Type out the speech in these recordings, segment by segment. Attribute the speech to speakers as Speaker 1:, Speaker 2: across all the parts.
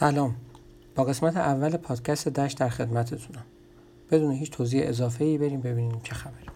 Speaker 1: سلام. با قسمت اول پادکست دشت در خدمتتونم. بدون هیچ توضیح اضافه ای بریم ببینیم چه خبره.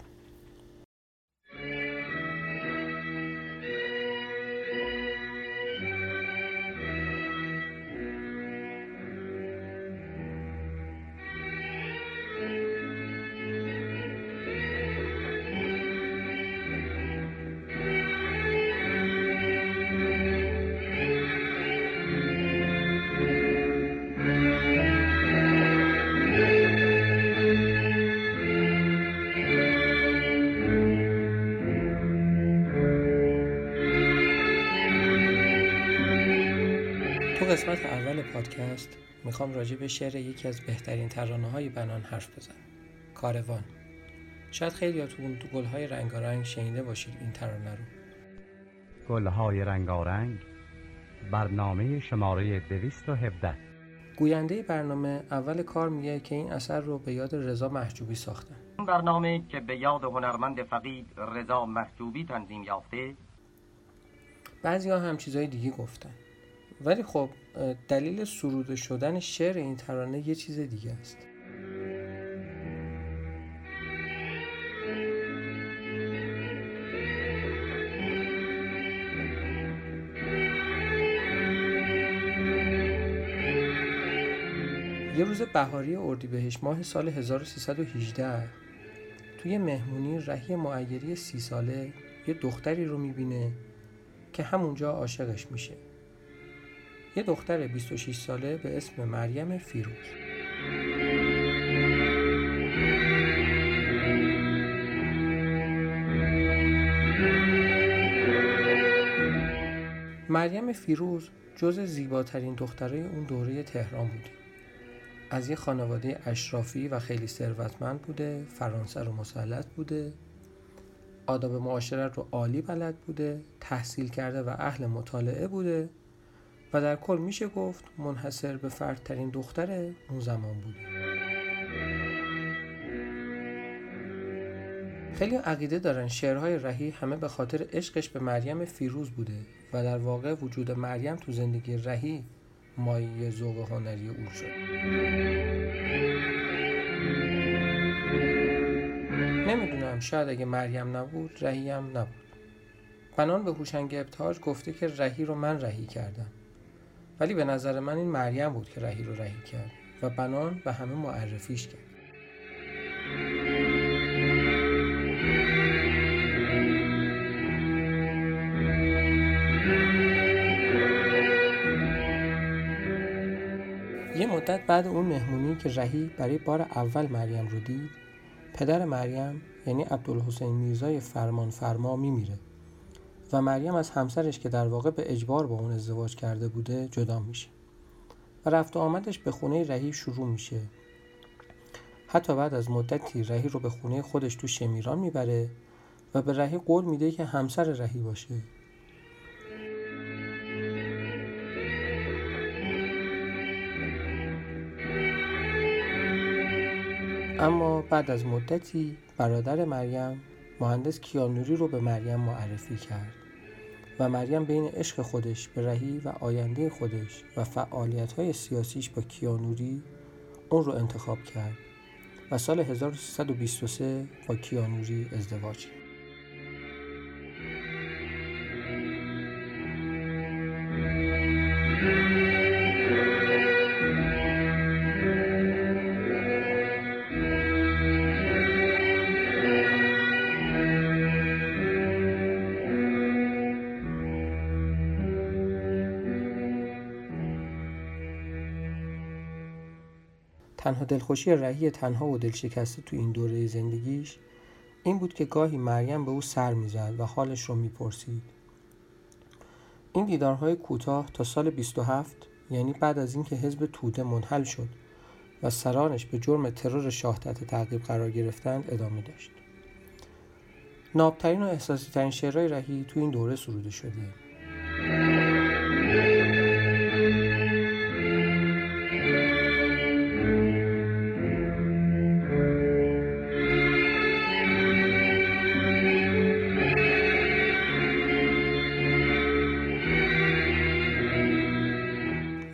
Speaker 1: پادکست می‌خوام راجع به شعر یکی از بهترین ترانه های بنان حرف بزنم. کاروان. شاید خیلی تو اون تو گل های رنگارنگ شنیده باشید این ترانه رو.
Speaker 2: گل های رنگارنگ برنامه شماره 217
Speaker 1: گوینده برنامه اول کار میگه که این اثر رو به یاد رضا محجوبی ساختن
Speaker 3: این برنامه که به یاد هنرمند فقید رضا محجوبی تنظیم یافته.
Speaker 1: بعضی ها هم چیزای دیگه گفتن. ولی خب دلیل سروده شدن شعر این ترانه یه چیز دیگه است. یه روز بهاری اردیبهشت ماه سال 1318 توی مهمونی رهی معیری سی ساله یه دختری رو می‌بینه که همونجا عاشقش میشه. یه دختر 26 ساله به اسم مریم فیروز. مریم فیروز جز زیباترین دخترای اون دوره تهران بوده. از یه خانواده اشرافی و خیلی ثروتمند بوده فرانسه رو مسلط بوده آداب معاشرت رو عالی بلد بوده تحصیل کرده و اهل مطالعه بوده. و در کل میشه گفت منحصر به فردترین دختر اون زمان بوده. خیلی عقیده دارن شعرهای رهی همه به خاطر عشقش به مریم فیروز بوده و در واقع وجود مریم تو زندگی رهی مایه ذوق هنری او شد. نمی‌دونم شاید اگه مریم نبود رهی هم نبود. بنان به هوشنگ ابتهاج گفته که رهی رو من رهی کردم. ولی به نظر من این مریم بود که رهی رو رهی کرد و بنان به همه معرفیش کرد. یه مدت بعد اون مهمونی که رهی برای بار اول مریم رو دید پدر مریم یعنی عبدالحسین میرزای فرمان فرما میمیره. و مریم از همسرش که در واقع به اجبار با اون ازدواج کرده بوده جدا میشه. و رفت و آمدش به خونه رهی شروع میشه. حتی بعد از مدتی رهی رو به خونه خودش تو شمیران می‌بره و به رهی قول میده که همسر رهی باشه. اما بعد از مدتی برادر مریم مهندس کیانوری رو به مریم معرفی کرد و مریم بین عشق خودش به رهی و آینده خودش و فعالیت های سیاسیش با کیانوری اون رو انتخاب کرد و سال 1323 با کیانوری ازدواج کرد. تنها دلخوشی رهی تنها و دلشکسته تو این دوره زندگیش این بود که گاهی مریم به او سر می‌زد و حالش رو می‌پرسید. این دیدارهای کوتاه تا سال 27 یعنی بعد از اینکه حزب توده منحل شد و سرانش به جرم ترور شاه تحت تعقیب قرار گرفتند ادامه داشت. نابترین و احساسی ترین شعرهای رهی تو این دوره سروده شده.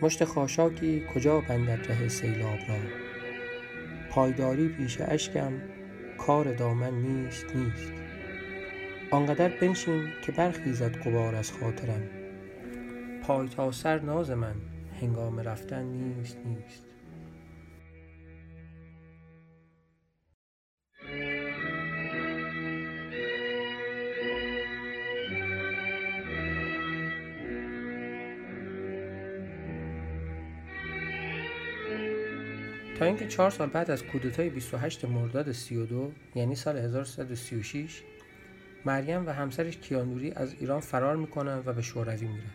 Speaker 1: مشت خاشاکی کجا بندد ره سیلاب را؟ پایداری پیش اشکم کار دامن نیست نیست. آنقدر بنشین که برخیزد قبار از خاطرم. پای تا سر ناز من هنگام رفتن نیست نیست. تا اینکه چهار سال بعد از کودتای 28 مرداد 32 یعنی سال 1336 مریم و همسرش کیانوری از ایران فرار می‌کنن و به شوروی میرن.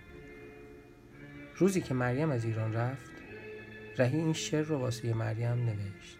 Speaker 1: روزی که مریم از ایران رفت رهی این شعر رو واسه مریم نوشت.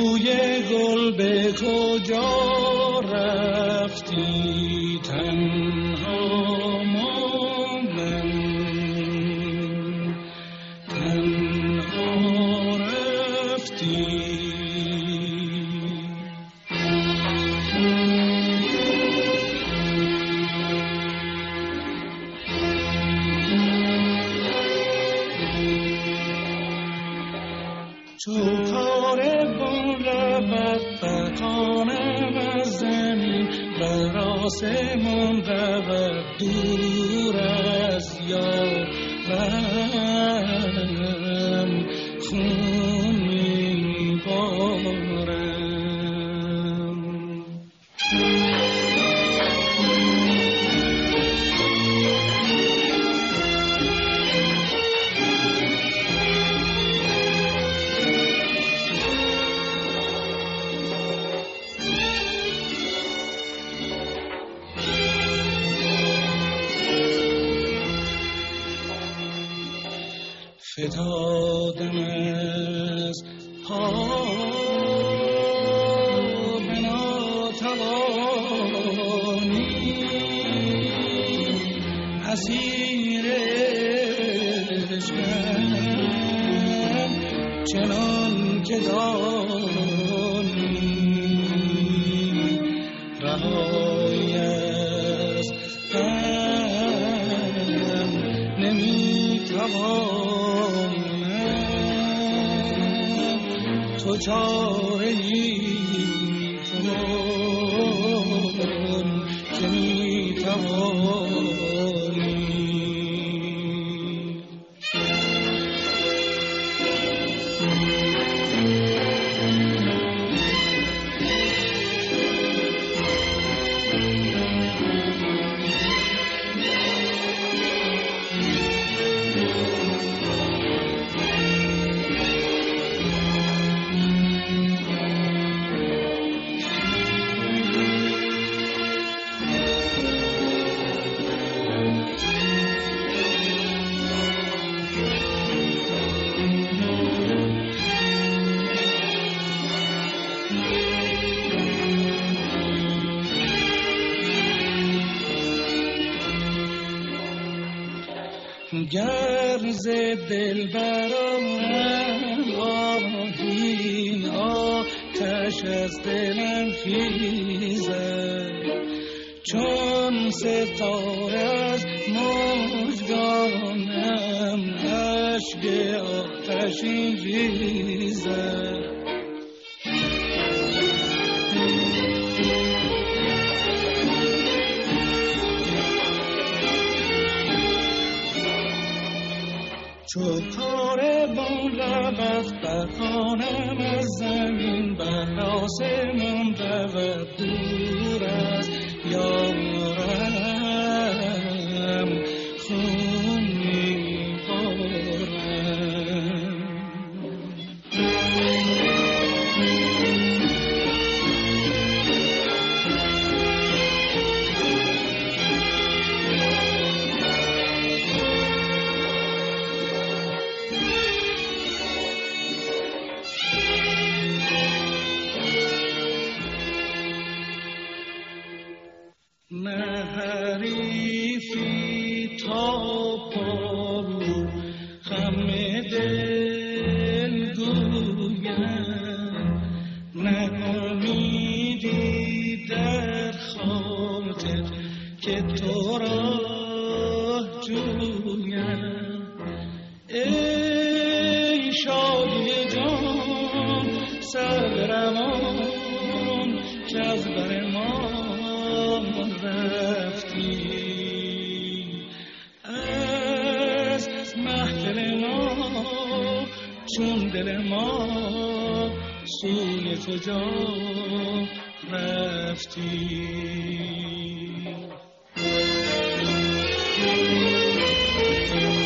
Speaker 4: بوی گل به کجا رفتی تنها چو کاروان رود فکانم از زمین بر آسمان رود دور از یارم خون اسیر عشقم چنان که دانی رهایی از غم نمی‌توانم. تو چاره آتش از دلم خیزد. چون ستاره از مجگانم عشق آتشین ریزد. چو کاروان رود بخانم از زمین بر آسمان رود دور از یارم که تو را جویم. ای شادی جان سرروان که از بر ما رفتی. از محفل ما چون دل ما سوی کجا رفتی. Thank you.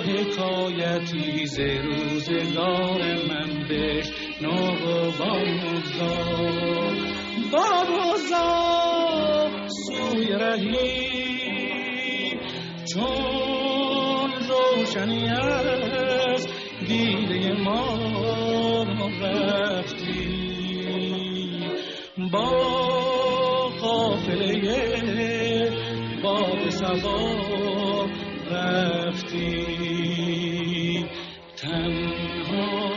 Speaker 4: حکایتی ز روزگار من بشنو و باموزا. باموزا سوی رهی چون روشنی از دیده ما رفتی با قافله باب سبا رفتی. تنها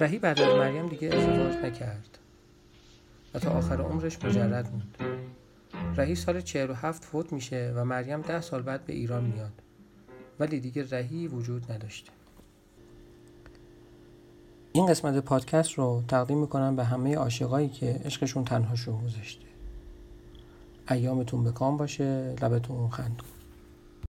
Speaker 1: رهی بعد از مریم دیگه ازدواج نکرد و تا آخر عمرش مجرد موند رهی سال 47 فوت میشه و مریم ده سال بعد به ایران میاد. ولی دیگه رهی وجود نداشته. این قسمت پادکست رو تقدیم می‌کنم به همه عاشقایی که عشقشون تنهاشون گذاشته. ایامتون بکام باشه لبتون خندون